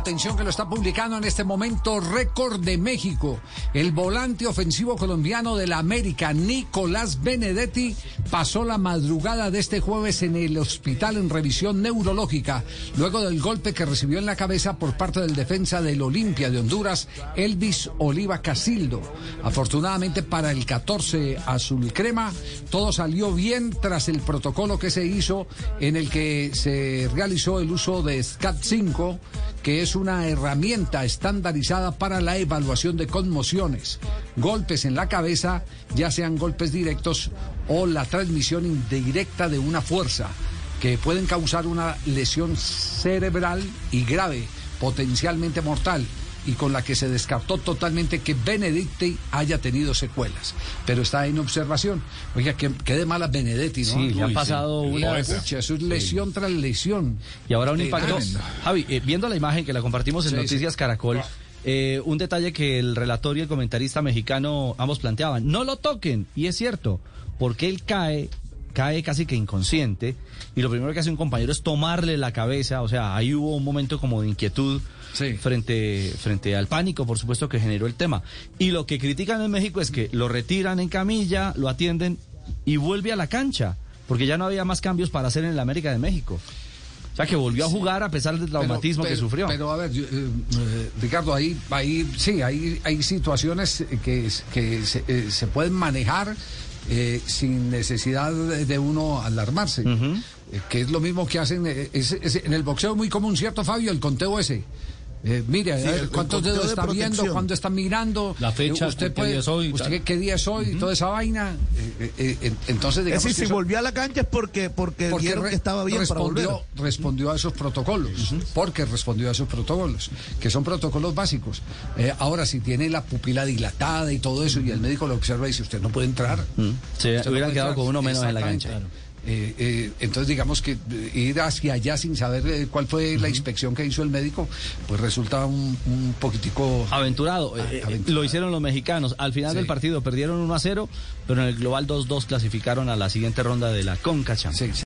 Atención que lo está publicando en este momento récord de México. El volante ofensivo colombiano de la América, Nicolás Benedetti, pasó la madrugada de este jueves en el hospital en revisión neurológica, luego del golpe que recibió en la cabeza por parte del defensa del Olimpia de Honduras, Elvis Oliva Casildo. Afortunadamente para el 14 azul crema, todo salió bien tras el protocolo que se hizo en el que se realizó el uso de SCAT-5, que es una herramienta estandarizada para la evaluación de conmociones, golpes en la cabeza, ya sean golpes directos o la transmisión indirecta de una fuerza, que pueden causar una lesión cerebral y grave, potencialmente mortal y con la que se descartó totalmente que Benedetti haya tenido secuelas. Pero está en observación. Oiga, que, de mala Benedetti, ¿no? Sí, le han pasado una... Pucha, eso es lesión tras lesión. Y ahora un impacto... Javi, eh, viendo la imagen que la compartimos en Noticias Caracol... Eh, un detalle que el relator y el comentarista mexicano ambos planteaban, no lo toquen, y es cierto, porque él cae cae casi que inconsciente y lo primero que hace un compañero es tomarle la cabeza, o sea, ahí hubo un momento como de inquietud frente, frente al pánico, por supuesto, que generó el tema. Y lo que critican en México es que lo retiran en camilla, lo atienden y vuelve a la cancha, porque ya no había más cambios para hacer en el América de México. O sea, que volvió a jugar a pesar del traumatismo que sufrió. Pero a ver, eh, eh, Ricardo, ahí, ahí sí, hay, hay situaciones que, que se, eh, se pueden manejar sin necesidad de uno alarmarse. que es lo mismo que hacen. en el boxeo muy común, ¿cierto, Fabio? El conteo ese. Eh, mire, cuántos dedos está viendo, cuándo está mirando. La fecha, usted qué día es hoy. Usted qué, día es hoy, toda esa vaina. Eh, eh, entonces, digamos. Es decir, si volvió a la cancha es porque, porque, vieron que estaba bien respondió, para volver. Respondió a esos protocolos. Porque respondió a esos protocolos, que son protocolos básicos. ahora, si tiene la pupila dilatada y todo eso, y el médico lo observa y dice: Usted no puede entrar. Se hubieran quedado con uno menos en la cancha. Eh, eh, entonces, digamos que ir hacia allá sin saber eh, cuál fue la inspección que hizo el médico, pues resulta un, poquitico... Aventurado. Lo hicieron los mexicanos. Al final del partido perdieron 1 a 0, pero en el global 2-2 clasificaron a la siguiente ronda de la Conca Champions.